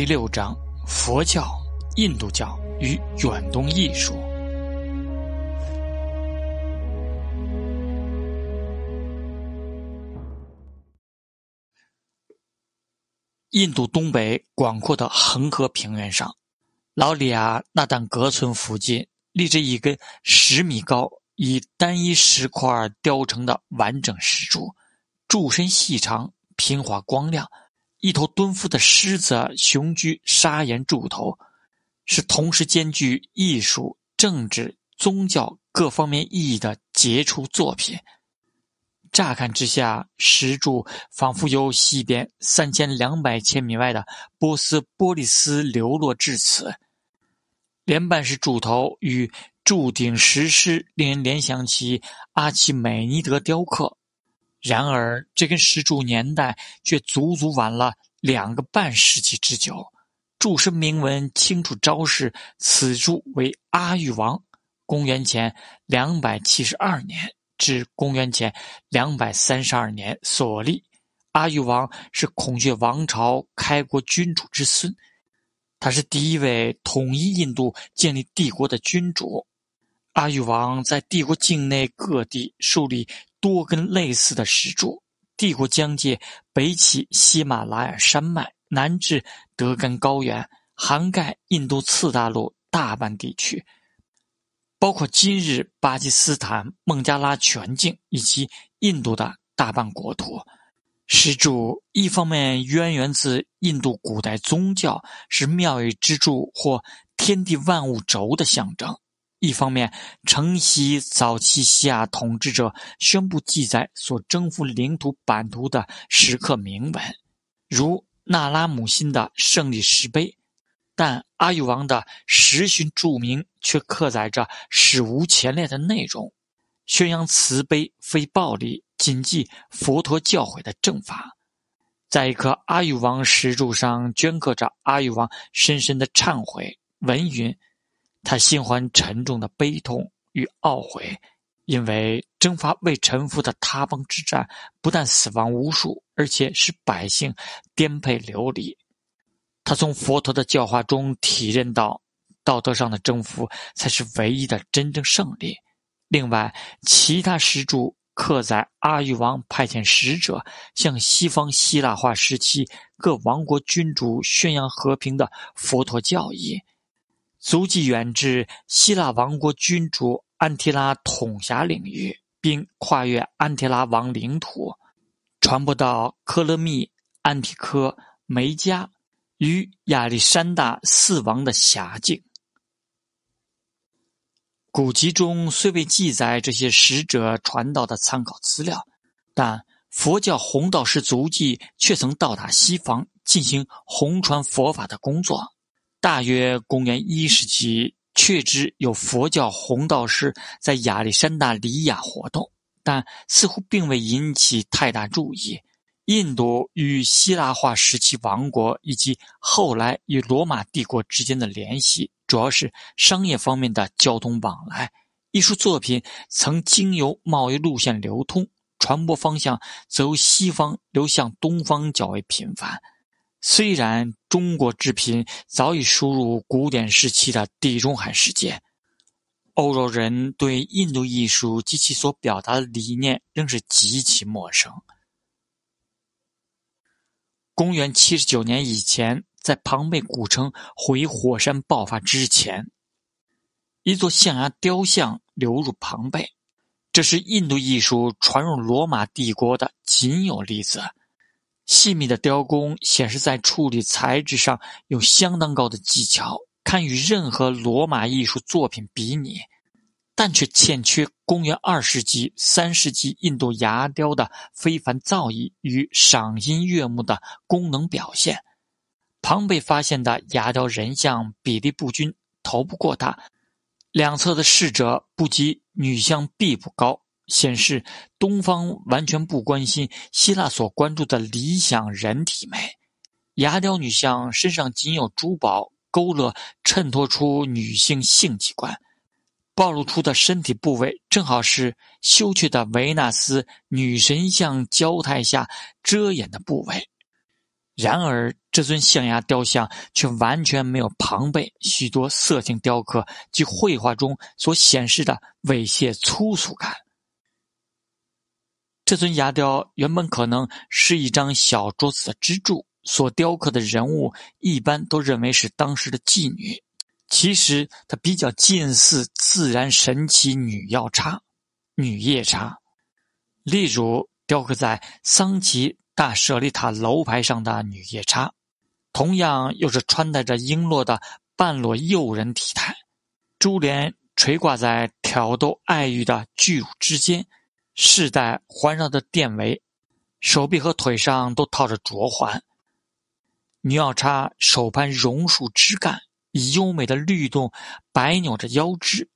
第六章：佛教、印度教与远东艺术。印度东北广阔的恒河平原上，老里亚纳旦格村附近立着一根十米高、以单一石块雕成的完整石柱，柱身细长，平滑光亮。一头蹲伏的狮子雄居砂岩柱头，是同时兼具艺术、政治、宗教各方面意义的杰出作品。乍看之下，石柱仿佛由西边三千两百千米外的波斯波利斯流落至此。连半石柱头与柱顶石狮，令人联想起阿奇美尼德雕刻。然而，这根石柱年代却足足晚了两个半世纪之久。柱身铭文清楚昭示，此柱为阿育王（公元前两百七十二年至公元前两百三十二年）所立。阿育王是孔雀王朝开国君主之孙，他是第一位统一印度、建立帝国的君主。阿育王在帝国境内各地树立。多根类似的石柱，帝国疆界北起喜马拉雅山脉，南至德干高原，涵盖印度次大陆大半地区，包括今日巴基斯坦孟加拉全境以及印度的大半国土。石柱一方面渊源自印度古代宗教，是庙宇之柱或天地万物轴的象征。一方面承袭早期西亚统治者宣布记载所征服领土版图的石刻铭文，如那拉姆辛的胜利石碑，但阿育王的石勋注明却刻载着史无前例的内容，宣扬慈悲非暴力，谨记佛陀教诲的正法。在一颗阿育王石柱上镌刻着阿育王深深的忏悔文云。他心怀沉重的悲痛与懊悔，因为征伐未臣服的他邦之战，不但死亡无数，而且使百姓颠沛流离。他从佛陀的教化中体认到，道德上的征服才是唯一的真正胜利。另外，其他石柱刻载阿育王派遣使者向西方希腊化时期各王国君主宣扬和平的佛陀教义。足迹远至希腊王国君主安提拉统辖领域，并跨越安提拉王领土，传播到科勒密、安提柯、梅加与亚历山大四王的辖境。古籍中虽未记载这些使者传道的参考资料，但佛教弘道士足迹却曾到达西方，进行弘传佛法的工作。大约公元一世纪，确知有佛教弘道士在亚历山大里亚活动，但似乎并未引起太大注意。印度与希腊化时期王国以及后来与罗马帝国之间的联系，主要是商业方面的交通往来。艺术作品曾经由贸易路线流通，传播方向则由西方流向东方较为频繁。虽然中国制品早已输入古典时期的地中海世界，欧洲人对印度艺术及其所表达的理念仍是极其陌生。公元七十九年以前，在庞贝古城回火山爆发之前，一座象牙雕像流入庞贝，这是印度艺术传入罗马帝国的仅有例子。细密的雕工显示，在处理材质上有相当高的技巧，堪与任何罗马艺术作品比拟，但却欠缺公元二世纪、三世纪印度牙雕的非凡造诣与赏心悦目的功能表现。庞贝发现的牙雕人像比例不均，头部过大，两侧的侍者不及女像臂部高。显示东方完全不关心希腊所关注的理想人体美。牙雕女像身上仅有珠宝勾勒，衬托出女性性器官，暴露出的身体部位正好是羞怯的维纳斯女神像娇态下遮掩的部位。然而，这尊象牙雕像却完全没有庞贝许多色情雕刻及绘画中所显示的猥亵粗俗感。这尊牙雕原本可能是一张小桌子的支柱，所雕刻的人物一般都认为是当时的妓女。其实，它比较近似自然神奇女药叉、女夜叉。例如，雕刻在桑奇大舍利塔楼牌上的女夜叉，同样又是穿戴着璎珞的半裸诱人体态，珠帘垂挂在挑逗爱欲的巨乳之间，世代环绕的殿围，手臂和腿上都套着镯环。女药叉手攀榕树枝干。以优美的律动摆扭着腰肢，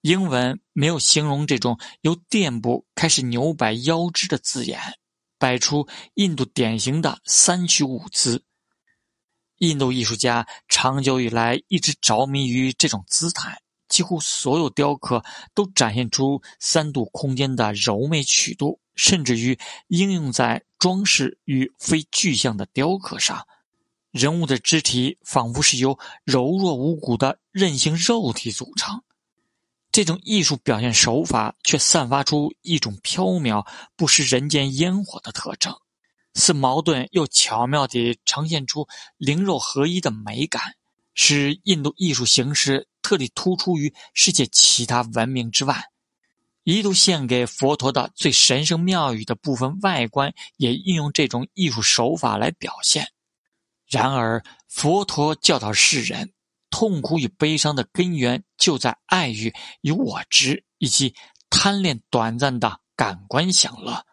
英文没有形容这种由垫部开始扭摆腰肢的字眼，摆出印度典型的三曲舞姿。印度艺术家长久以来一直着迷于这种姿态，几乎所有雕刻都展现出三度空间的柔美曲度，甚至于应用在装饰与非具象的雕刻上。人物的肢体仿佛是由柔弱无骨的韧性肉体组成，这种艺术表现手法却散发出一种飘渺、不食人间烟火的特征，似矛盾又巧妙地呈现出灵肉合一的美感，使印度艺术形式特地突出于世界其他文明之外。一度献给佛陀的最神圣庙宇的部分外观，也运用这种艺术手法来表现。然而，佛陀教导世人，痛苦与悲伤的根源就在爱欲与我执，以及贪恋短暂的感官享乐。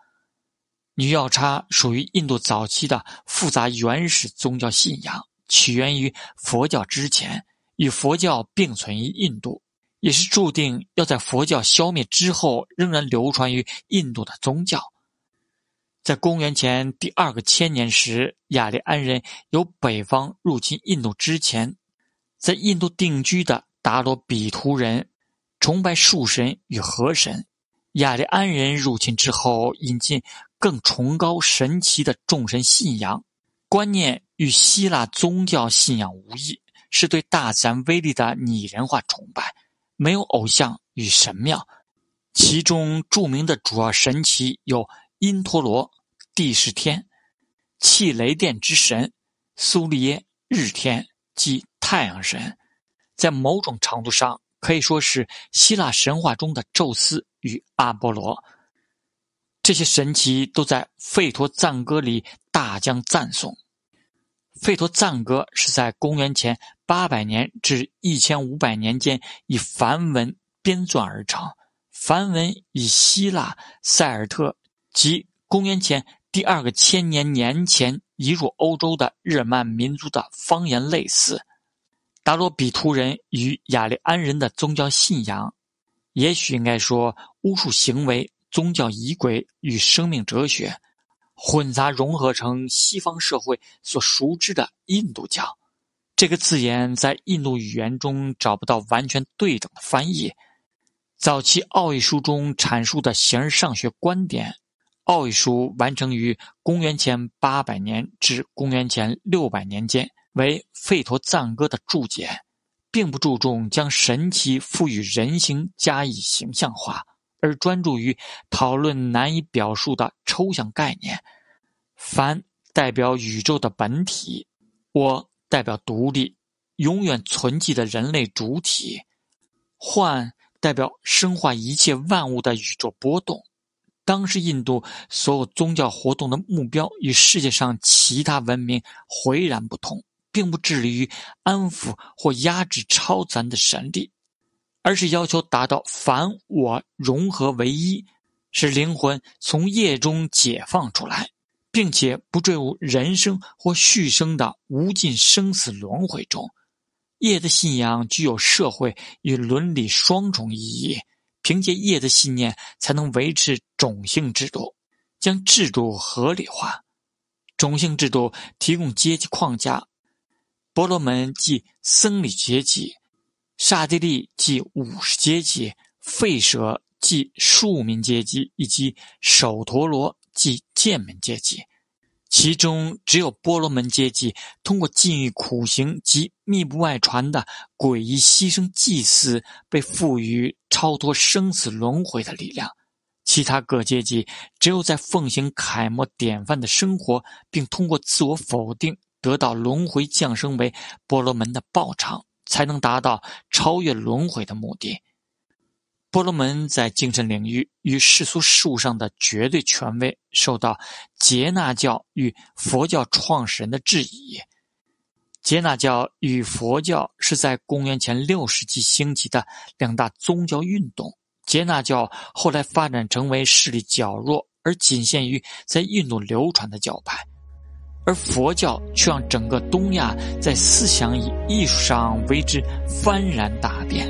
女药叉属于印度早期的复杂原始宗教信仰，起源于佛教之前，与佛教并存于印度，也是注定要在佛教消灭之后仍然流传于印度的宗教。在公元前第二个千年时，雅利安人由北方入侵印度之前，在印度定居的达罗比图人崇拜树神与河神。雅利安人入侵之后，引进更崇高神奇的众神信仰观念，与希腊宗教信仰无异，是对大自然威力的拟人化崇拜，没有偶像与神庙。其中著名的主要神奇有因陀罗。地是天，气雷电之神苏利耶日天即太阳神，在某种程度上可以说是希腊神话中的宙斯与阿波罗。这些神奇都在《吠陀赞歌》里大将赞颂。《吠陀赞歌》是在公元前八百年至一千五百年间以梵文编撰而成，梵文以希腊塞尔特及公元前。第二个千年年前移入欧洲的日耳曼民族的方言类似，达罗比图人与雅利安人的宗教信仰，也许应该说巫术行为、宗教仪轨与生命哲学混杂融合成西方社会所熟知的印度教。这个字眼在印度语言中找不到完全对等的翻译。早期奥义书中阐述的形而上学观点。奥义书完成于公元前八百年至公元前六百年间，为吠陀赞歌的注解，并不注重将神奇赋予人形加以形象化，而专注于讨论难以表述的抽象概念。凡代表宇宙的本体，我代表独立、永远存继的人类主体，幻代表生化一切万物的宇宙波动。当时印度所有宗教活动的目标与世界上其他文明浑然不同，并不致力于安抚或压制超自然的神力，而是要求达到凡我融合为一，使灵魂从业中解放出来，并且不坠入人生或续生的无尽生死轮回中。业的信仰具有社会与伦理双重意义。凭借业的信念，才能维持种姓制度，将制度合理化。种姓制度提供阶级框架，婆罗门即僧侣阶级，刹帝利即武士阶级，吠舍即庶民阶级，以及首陀罗即贱民阶级。其中只有波罗门阶级通过禁欲苦行及密不外传的诡异牺牲祭祀，被赋予超脱生死轮回的力量。其他各阶级只有在奉行楷模典范的生活，并通过自我否定得到轮回降生为波罗门的报偿，才能达到超越轮回的目的。婆罗门在精神领域与世俗事物上的绝对权威，受到杰那教与佛教创始人的质疑。杰那教与佛教是在公元前六世纪兴起的两大宗教运动。杰那教后来发展成为势力较弱而仅限于在印度流传的教派，而佛教却让整个东亚在思想与艺术上为之幡然大变。